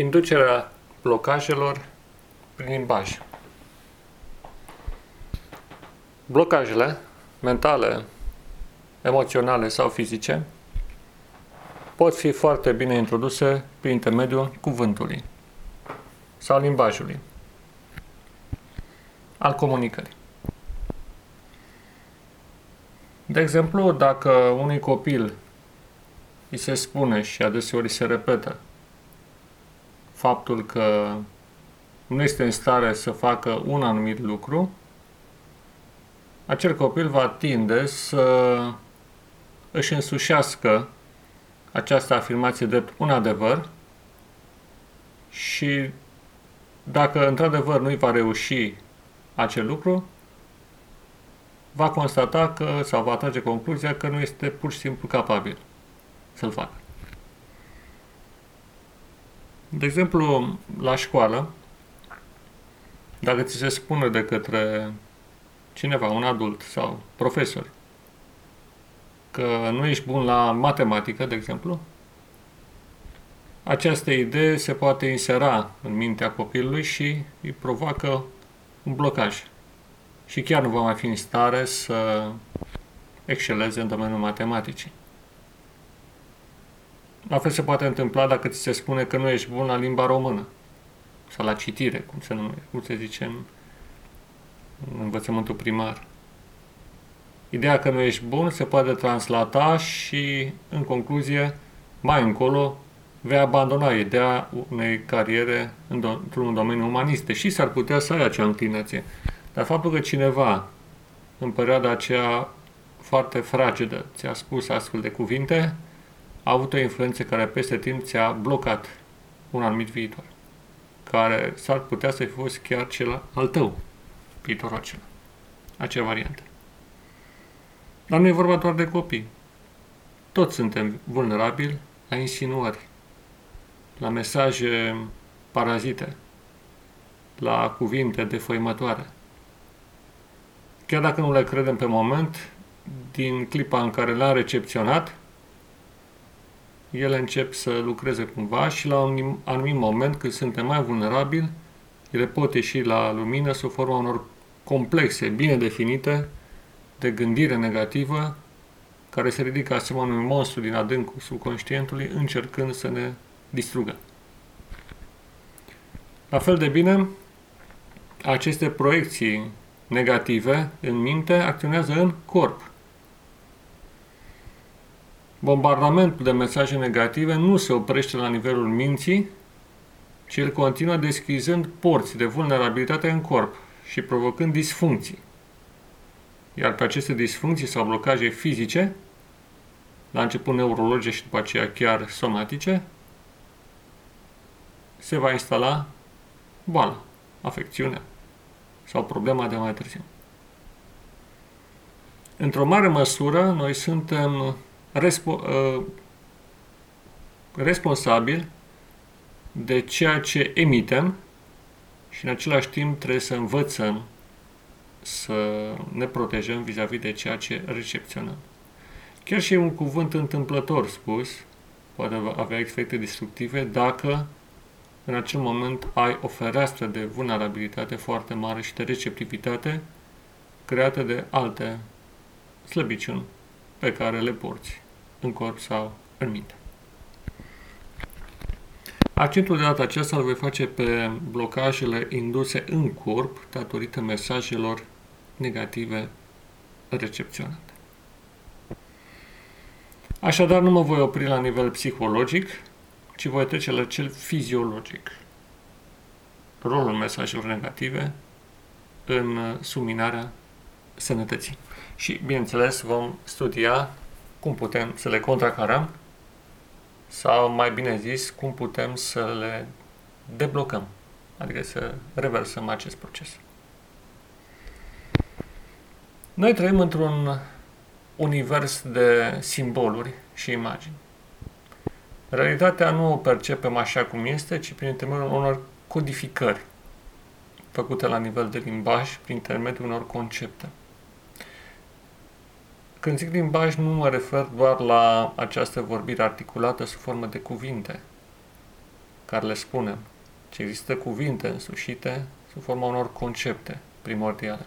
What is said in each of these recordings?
Inducerea blocajelor prin limbaj. Blocajele mentale, emoționale sau fizice pot fi foarte bine introduse prin intermediul cuvântului sau limbajului al comunicării. De exemplu, dacă unui copil îi se spune și adeseori se repetă faptul că nu este în stare să facă un anumit lucru, acel copil va tinde să își însușească această afirmație drept un adevăr și dacă într-adevăr nu-i va reuși acel lucru, va constata că sau va trage concluzia că nu este pur și simplu capabil să-l facă. De exemplu, la școală, dacă ți se spune de către cineva, un adult sau profesor, că nu ești bun la matematică, de exemplu, această idee se poate insera în mintea copilului și îi provoacă un blocaj. Și chiar nu va mai fi în stare să exceleze în domeniul matematicii. La fel se poate întâmpla dacă ți se spune că nu ești bun la limba română sau la citire, cum se, numește, cum se zice în, în învățământul primar. Ideea că nu ești bun se poate translata și, în concluzie, mai încolo, vei abandona ideea unei cariere într-un domeniu umanist, și s-ar putea să ai acea înclinație. Dar faptul că cineva, în perioada aceea foarte fragedă, ți-a spus astfel de cuvinte, a avut o influență care peste timp ți-a blocat un anumit viitor, care s-ar putea să fi fost chiar cel al tău, viitorul acela, acea variantă. Dar nu e vorba doar de copii. Toți suntem vulnerabili la insinuări, la mesaje parazite, la cuvinte defăimătoare. Chiar dacă nu le credem pe moment, din clipa în care le-am recepționat, ele încep să lucreze cumva și la un anumit moment, când suntem mai vulnerabili, ele pot ieși la lumină sub forma unor complexe, bine definite, de gândire negativă, care se ridică asemenea unui monstru din adâncul subconștientului, încercând să ne distrugă. La fel de bine, aceste proiecții negative în minte acționează în corp. Bombardamentul de mesaje negative nu se oprește la nivelul minții, ci el continuă deschizând porți de vulnerabilitate în corp și provocând disfuncții. Iar pe aceste disfuncții sau blocaje fizice, la început neurologice și după aceea chiar somatice, se va instala boala, afecțiunea sau problema de mai târziu. Într-o mare măsură, noi suntem respo- uh, responsabili de ceea ce emitem și în același timp trebuie să învățăm să ne protejăm vis-a-vis -vis de ceea ce recepționăm. Chiar și un cuvânt întâmplător spus poate avea efecte destructive dacă în acel moment ai o fereastră de vulnerabilitate foarte mare și de receptivitate creată de alte slăbiciuni pe care le porți în corp sau în minte. Accentul de data aceasta îl voi face pe blocajele induse în corp datorită mesajelor negative recepționate. Așadar, nu mă voi opri la nivel psihologic, ci voi trece la cel fiziologic. Rolul mesajelor negative în suminarea sănătății. Și, bineînțeles, vom studia cum putem să le contracarăm sau, mai bine zis, cum putem să le deblocăm, adică să reversăm acest proces. Noi trăim într-un univers de simboluri și imagini. Realitatea nu o percepem așa cum este, ci prin intermediul unor codificări făcute la nivel de limbaj, prin intermediul unor concepte. Când zic limbaj, nu mă refer doar la această vorbire articulată sub formă de cuvinte, care le spunem, ci există cuvinte însușite sub forma unor concepte primordiale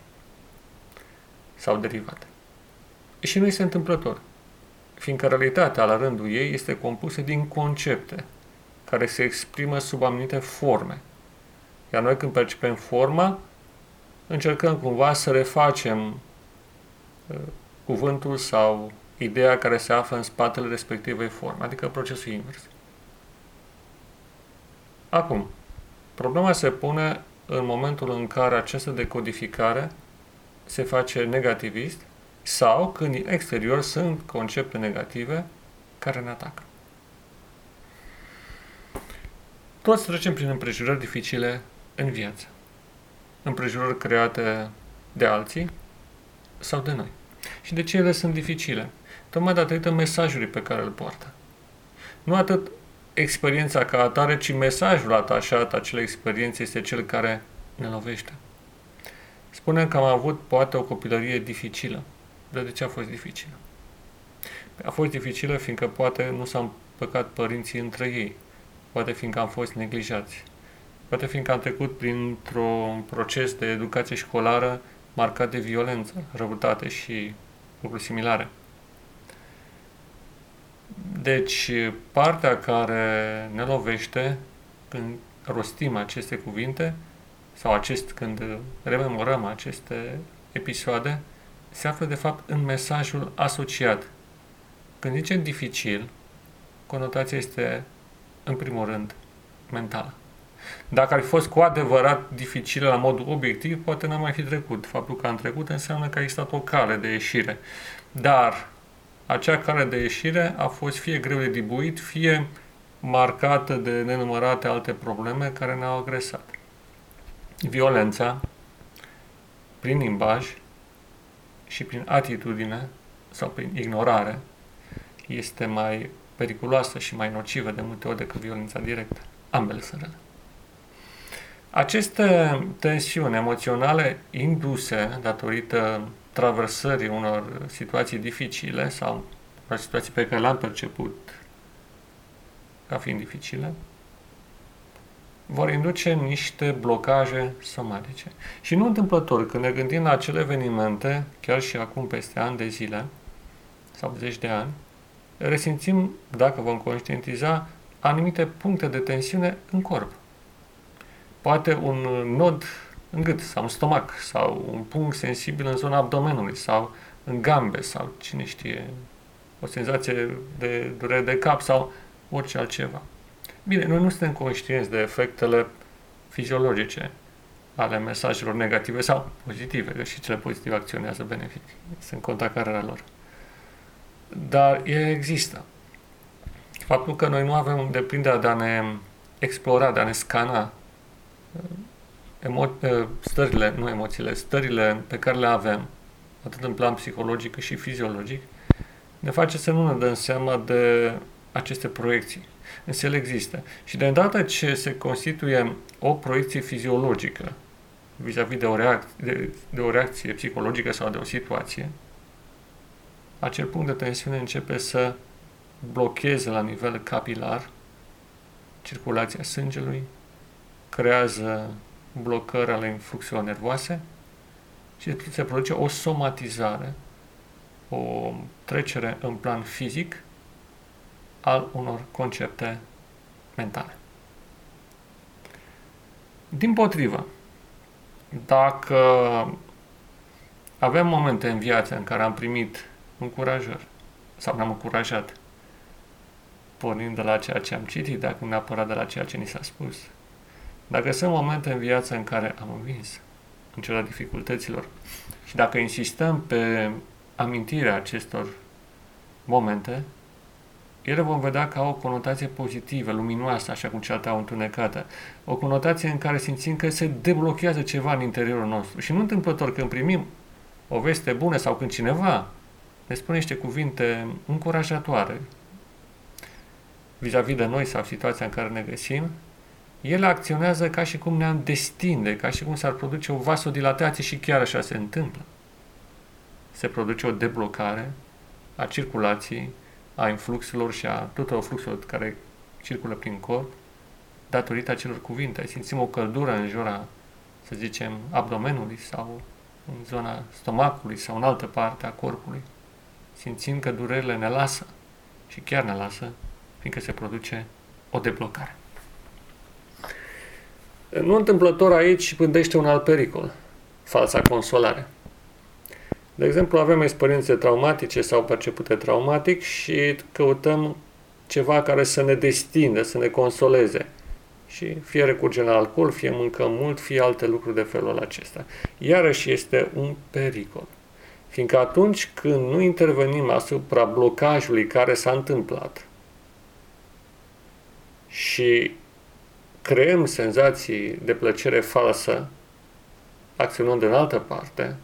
sau derivate. Și nu este întâmplător, fiindcă realitatea la rândul ei este compusă din concepte care se exprimă sub anumite forme. Iar noi când percepem forma, încercăm cumva să refacem uh, cuvântul sau ideea care se află în spatele respectivei forme, adică procesul invers. Acum, problema se pune în momentul în care această decodificare se face negativist sau când din exterior sunt concepte negative care ne atacă. Toți trecem prin împrejurări dificile în viață. Împrejurări create de alții sau de noi. Și de ce ele sunt dificile? Tocmai datorită mesajului pe care îl poartă. Nu atât experiența ca atare, ci mesajul atașat acelei experiențe este cel care ne lovește. Spunem că am avut poate o copilărie dificilă. Dar de ce a fost dificilă? A fost dificilă fiindcă poate nu s-au împăcat părinții între ei. Poate fiindcă am fost neglijați. Poate fiindcă am trecut printr-un proces de educație școlară marcat de violență, răutate și lucruri similare. Deci, partea care ne lovește când rostim aceste cuvinte sau acest, când rememorăm aceste episoade, se află de fapt în mesajul asociat. Când zicem dificil, conotația este, în primul rând, mentală. Dacă ar fi fost cu adevărat dificilă la modul obiectiv, poate n-am mai fi trecut. Faptul că am trecut înseamnă că a existat o cale de ieșire. Dar acea cale de ieșire a fost fie greu de dibuit, fie marcată de nenumărate alte probleme care ne-au agresat. Violența, prin limbaj și prin atitudine sau prin ignorare, este mai periculoasă și mai nocivă de multe ori decât violența directă. Ambele sunt rele. Aceste tensiuni emoționale induse datorită traversării unor situații dificile sau situații pe care le-am perceput ca fiind dificile, vor induce niște blocaje somatice. Și nu întâmplător, când ne gândim la acele evenimente, chiar și acum peste ani de zile, sau zeci de ani, resimțim, dacă vom conștientiza, anumite puncte de tensiune în corp. Poate un nod în gât sau în stomac sau un punct sensibil în zona abdomenului sau în gambe sau cine știe, o senzație de durere de cap sau orice altceva. Bine, noi nu suntem conștienți de efectele fiziologice ale mesajelor negative sau pozitive, că și cele pozitive acționează benefic. Sunt contracararea lor. Dar ele există. Faptul că noi nu avem deprinderea de a ne explora, de a ne scana emo- eh, stările, nu emoțiile, stările pe care le avem, atât în plan psihologic cât și fiziologic, ne face să nu ne dăm seama de aceste proiecții. Însă ele există. Și de îndată ce se constituie o proiecție fiziologică vis-a-vis de o, reac- de, de o reacție psihologică sau de o situație, acel punct de tensiune începe să blocheze la nivel capilar circulația sângelui, creează blocări ale influxurilor nervoase și se produce o somatizare, o trecere în plan fizic al unor concepte mentale. Din potrivă, dacă avem momente în viață în care am primit încurajări sau ne-am încurajat pornind de la ceea ce am citit, dacă nu neapărat de la ceea ce ni s-a spus, dacă sunt momente în viață în care am învins în ciuda dificultăților și dacă insistăm pe amintirea acestor momente, ele vom vedea ca o conotație pozitivă, luminoasă, așa cum cealaltă au întunecată. O conotație în care simțim că se deblochează ceva în interiorul nostru. Și nu întâmplător când primim o veste bună sau când cineva ne spune niște cuvinte încurajatoare vis-a-vis de noi sau situația în care ne găsim, ele acționează ca și cum ne-am destinde, ca și cum s-ar produce o vasodilatație și chiar așa se întâmplă. Se produce o deblocare a circulației, a influxurilor și a tuturor fluxurilor care circulă prin corp, datorită acelor cuvinte. Simțim o căldură în jura, să zicem, abdomenului sau în zona stomacului sau în altă parte a corpului. Simțim că durerile ne lasă și chiar ne lasă, fiindcă se produce o deblocare. Nu întâmplător aici pândește un alt pericol, falsa consolare. De exemplu, avem experiențe traumatice sau percepute traumatic și căutăm ceva care să ne destindă, să ne consoleze. Și fie recurgem la alcool, fie mâncăm mult, fie alte lucruri de felul acesta. Iarăși este un pericol. Fiindcă atunci când nu intervenim asupra blocajului care s-a întâmplat și creăm senzații de plăcere falsă, acționând în altă parte,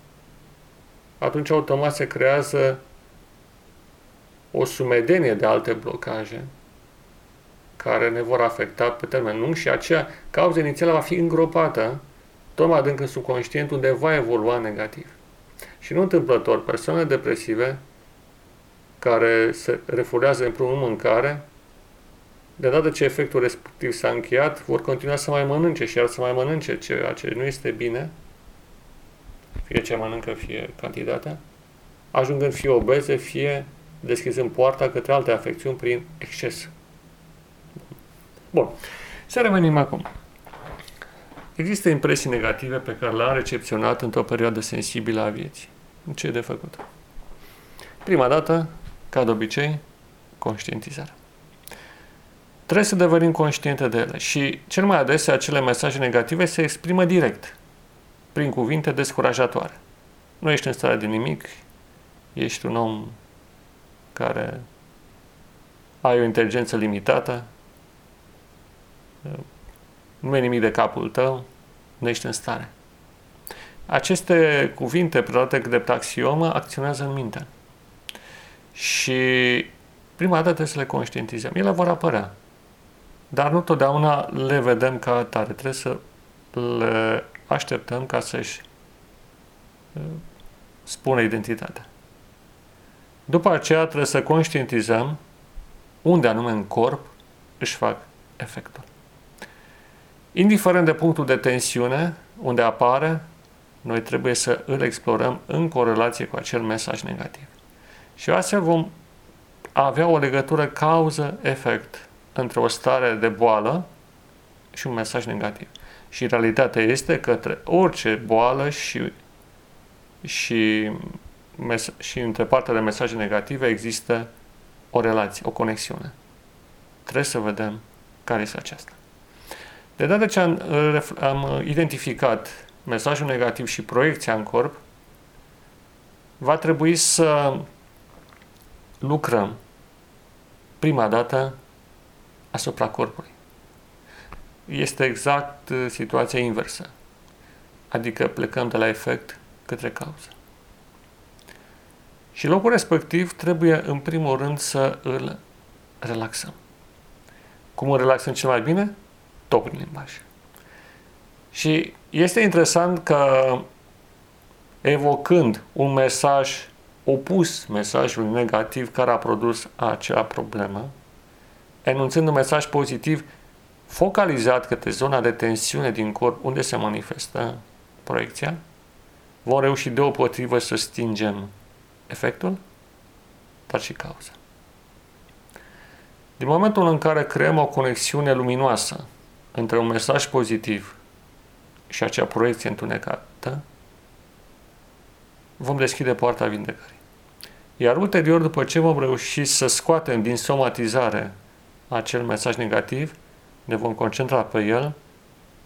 atunci automat se creează o sumedenie de alte blocaje care ne vor afecta pe termen lung și aceea cauza inițială va fi îngropată tot mai adânc în subconștient unde va evolua negativ. Și nu întâmplător, persoane depresive care se refulează în primul mâncare, de dată ce efectul respectiv s-a încheiat, vor continua să mai mănânce și iar să mai mănânce ceea ce nu este bine, fie ce mănâncă, fie cantitatea, ajungând fie obeze, fie deschizând poarta către alte afecțiuni prin exces. Bun. Să revenim acum. Există impresii negative pe care le-am recepționat într-o perioadă sensibilă a vieții. Ce e de făcut? Prima dată, ca de obicei, conștientizarea. Trebuie să devenim conștiente de ele și cel mai adesea acele mesaje negative se exprimă direct, prin cuvinte descurajatoare. Nu ești în stare de nimic, ești un om care ai o inteligență limitată, nu e nimic de capul tău, nu ești în stare. Aceste cuvinte, predate de axiomă, acționează în minte. Și prima dată trebuie să le conștientizăm. Ele vor apărea. Dar nu totdeauna le vedem ca atare. Trebuie să le așteptăm ca să-și uh, spună identitatea. După aceea trebuie să conștientizăm unde anume în corp își fac efectul. Indiferent de punctul de tensiune unde apare, noi trebuie să îl explorăm în corelație cu acel mesaj negativ. Și astfel vom avea o legătură cauză-efect între o stare de boală și un mesaj negativ. Și realitatea este că între orice boală și, și, mes- și între partea de mesaje negative există o relație, o conexiune. Trebuie să vedem care este aceasta. De data ce am, am identificat mesajul negativ și proiecția în corp, va trebui să lucrăm prima dată asupra corpului. Este exact uh, situația inversă. Adică plecăm de la efect către cauză. Și locul respectiv trebuie în primul rând să îl relaxăm. Cum îl relaxăm cel mai bine? Tot prin limbaj. Și este interesant că evocând un mesaj opus mesajului negativ care a produs acea problemă, enunțând un mesaj pozitiv focalizat către zona de tensiune din corp unde se manifestă proiecția, vom reuși deopotrivă să stingem efectul, dar și cauza. Din momentul în care creăm o conexiune luminoasă între un mesaj pozitiv și acea proiecție întunecată, vom deschide poarta vindecării. Iar ulterior, după ce vom reuși să scoatem din somatizare acel mesaj negativ, ne vom concentra pe el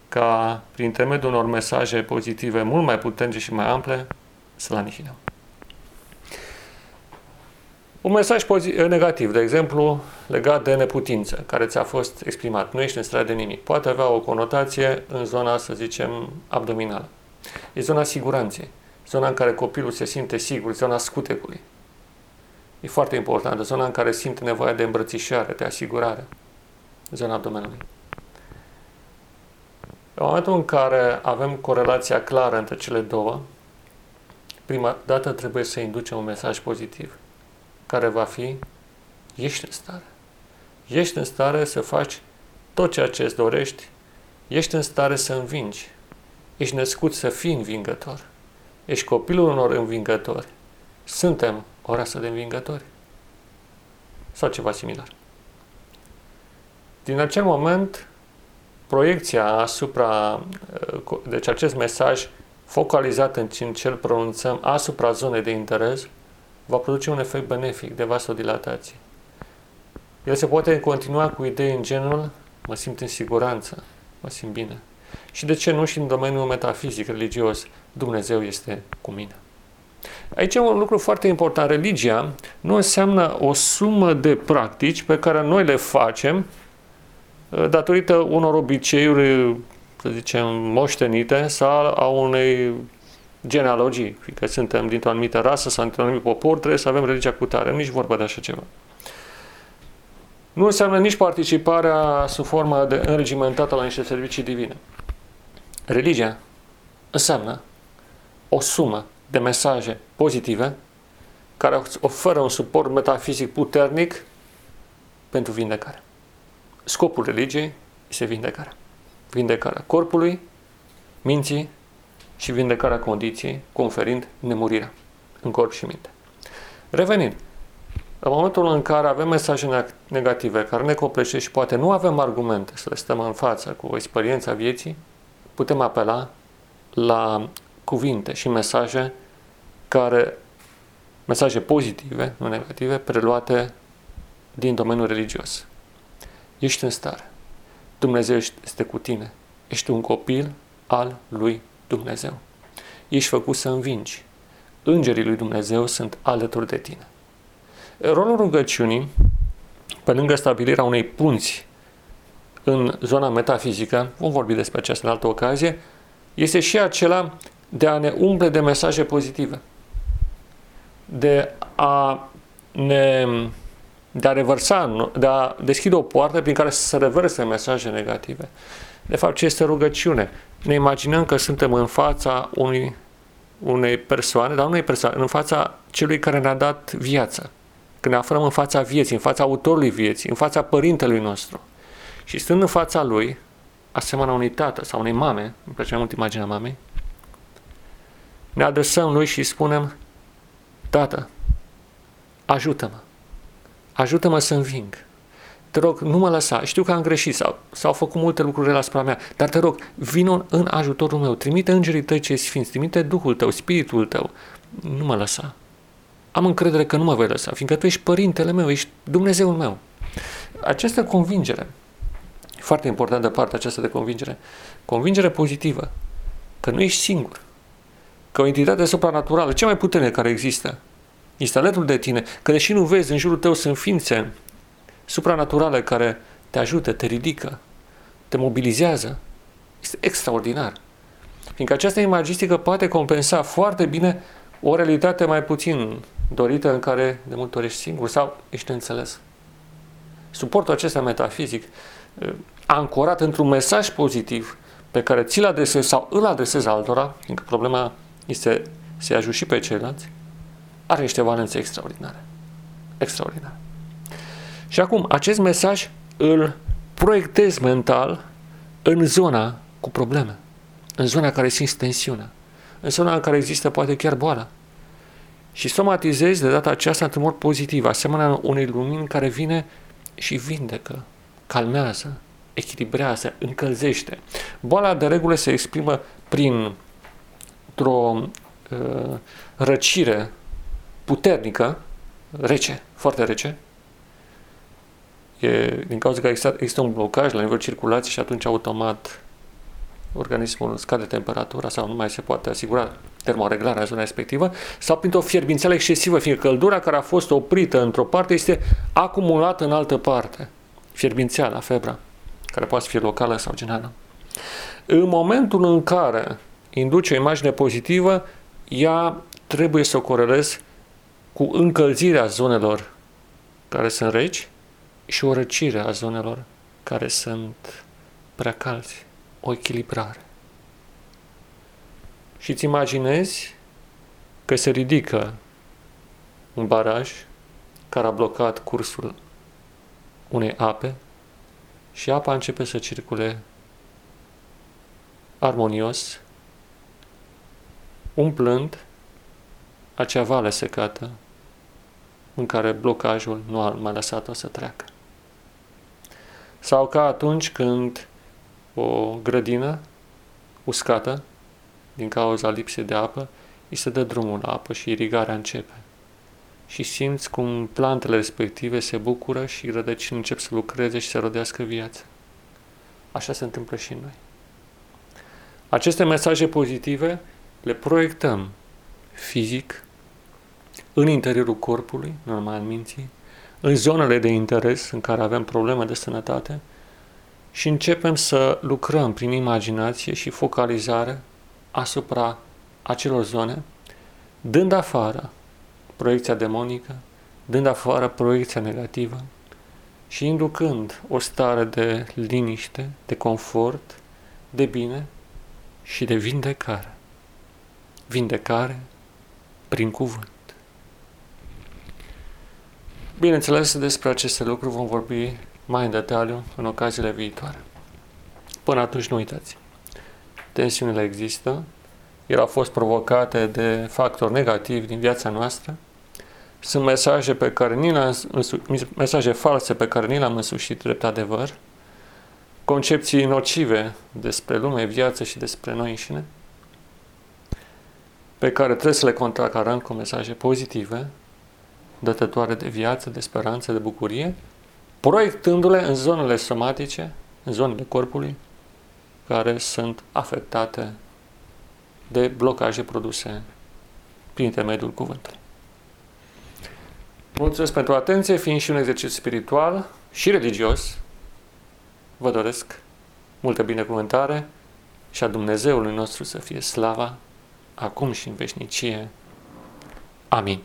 ca, prin intermediul unor mesaje pozitive mult mai puternice și mai ample, să-l anihilăm. Un mesaj negativ, de exemplu, legat de neputință, care ți-a fost exprimat, nu ești în stare de nimic, poate avea o conotație în zona, să zicem, abdominală. E zona siguranței, zona în care copilul se simte sigur, zona scutecului. E foarte importantă, zona în care simte nevoia de îmbrățișare, de asigurare, zona abdomenului. În momentul în care avem corelația clară între cele două, prima dată trebuie să inducem un mesaj pozitiv care va fi ești în stare. Ești în stare să faci tot ceea ce îți dorești, ești în stare să învingi. Ești născut să fii învingător. Ești copilul unor învingători. Suntem o rasă de învingători. Sau ceva similar. Din acel moment, proiecția asupra, uh, deci acest mesaj focalizat în ce îl pronunțăm asupra zonei de interes, va produce un efect benefic de vasodilatație. El se poate continua cu idei în genul mă simt în siguranță, mă simt bine. Și de ce nu și în domeniul metafizic, religios, Dumnezeu este cu mine. Aici e un lucru foarte important. Religia nu înseamnă o sumă de practici pe care noi le facem uh, datorită unor obiceiuri, să zicem, moștenite sau a unei genealogii, că suntem dintr-o anumită rasă sau dintr-un anumit popor, trebuie să avem religia cu tare. Nici vorba de așa ceva. Nu înseamnă nici participarea sub formă de înregimentată la niște servicii divine. Religia înseamnă o sumă de mesaje pozitive care oferă un suport metafizic puternic pentru vindecare. Scopul religiei este vindecarea. Vindecarea corpului, minții și vindecarea condiției, conferind nemurirea în corp și minte. Revenind, în momentul în care avem mesaje negative care ne copleșesc și poate nu avem argumente să le stăm în față cu experiența vieții, putem apela la cuvinte și mesaje care, mesaje pozitive, nu negative, preluate din domeniul religios. Ești în stare. Dumnezeu este cu tine. Ești un copil al lui Dumnezeu. Ești făcut să învingi. Îngerii lui Dumnezeu sunt alături de tine. Rolul rugăciunii, pe lângă stabilirea unei punți în zona metafizică, vom vorbi despre aceasta în altă ocazie, este și acela de a ne umple de mesaje pozitive, de a ne de a revărsa, de a deschide o poartă prin care să se reverse mesaje negative. De fapt, ce este rugăciune? Ne imaginăm că suntem în fața unui, unei persoane, dar nu unei persoane, în fața celui care ne-a dat viață. Când ne aflăm în fața vieții, în fața autorului vieții, în fața părintelui nostru. Și stând în fața lui, asemenea unui tată sau unei mame, îmi place mult imaginea mamei, ne adresăm lui și spunem, Tată, ajută-mă, ajută-mă să înving. Te rog, nu mă lăsa. Știu că am greșit sau s-au făcut multe lucruri la asupra mea, dar te rog, vină în ajutorul meu. Trimite îngerii tăi cei sfinți, trimite Duhul tău, Spiritul tău. Nu mă lăsa am încredere că nu mă vei lăsa, fiindcă tu ești părintele meu, ești Dumnezeul meu. Această convingere, foarte importantă partea aceasta de convingere, convingere pozitivă, că nu ești singur, că o entitate supranaturală, cea mai puternică care există, este alături de tine, că deși nu vezi, în jurul tău sunt ființe supranaturale care te ajută, te ridică, te mobilizează, este extraordinar. Fiindcă această imagistică poate compensa foarte bine o realitate mai puțin dorită în care de multe ori ești singur sau ești înțeles. Suportul acesta metafizic, eh, ancorat într-un mesaj pozitiv pe care ți-l adresezi sau îl adresezi altora, fiindcă problema este să-i ajut și pe ceilalți, are niște valențe extraordinare. Extraordinare. Și acum, acest mesaj îl proiectez mental în zona cu probleme, în zona care simți tensiunea, în zona în care există poate chiar boala, și somatizezi de data aceasta într-un mod pozitiv, asemenea unei lumini care vine și vindecă, calmează, echilibrează, încălzește. Boala de regulă se exprimă prin o uh, răcire puternică, rece, foarte rece, e din cauza că există, există un blocaj la nivelul circulației și atunci automat organismul scade temperatura sau nu mai se poate asigura termoreglarea în zona respectivă, sau printr-o fierbințeală excesivă, fiindcă căldura care a fost oprită într-o parte este acumulată în altă parte. Fierbințeala, febra, care poate fi locală sau generală. În momentul în care induce o imagine pozitivă, ea trebuie să o corelezi cu încălzirea zonelor care sunt reci și o răcire a zonelor care sunt prea calzi o echilibrare. Și îți imaginezi că se ridică un baraj care a blocat cursul unei ape și apa începe să circule armonios, umplând acea vale secată în care blocajul nu a mai lăsat-o să treacă. Sau ca atunci când o grădină uscată, din cauza lipsei de apă, îi se dă drumul la apă și irigarea începe. Și simți cum plantele respective se bucură și rădăcini încep să lucreze și să rodească viață. Așa se întâmplă și în noi. Aceste mesaje pozitive le proiectăm fizic, în interiorul corpului, normal în minții, în zonele de interes în care avem probleme de sănătate și începem să lucrăm prin imaginație și focalizare asupra acelor zone, dând afară proiecția demonică, dând afară proiecția negativă și inducând o stare de liniște, de confort, de bine și de vindecare. Vindecare prin cuvânt. Bineînțeles, despre aceste lucruri vom vorbi mai în detaliu în ocaziile viitoare. Până atunci nu uitați. Tensiunile există, ele au fost provocate de factori negativi din viața noastră, sunt mesaje pe care ni le mesaje false pe care ni le-am însușit drept adevăr, concepții nocive despre lume, viață și despre noi înșine, pe care trebuie să le contracarăm cu mesaje pozitive, dătătoare de viață, de speranță, de bucurie, proiectându-le în zonele somatice, în zonele corpului, care sunt afectate de blocaje produse prin intermediul cuvântului. Mulțumesc pentru atenție, fiind și un exercițiu spiritual și religios, vă doresc multă binecuvântare și a Dumnezeului nostru să fie slava, acum și în veșnicie. Amin.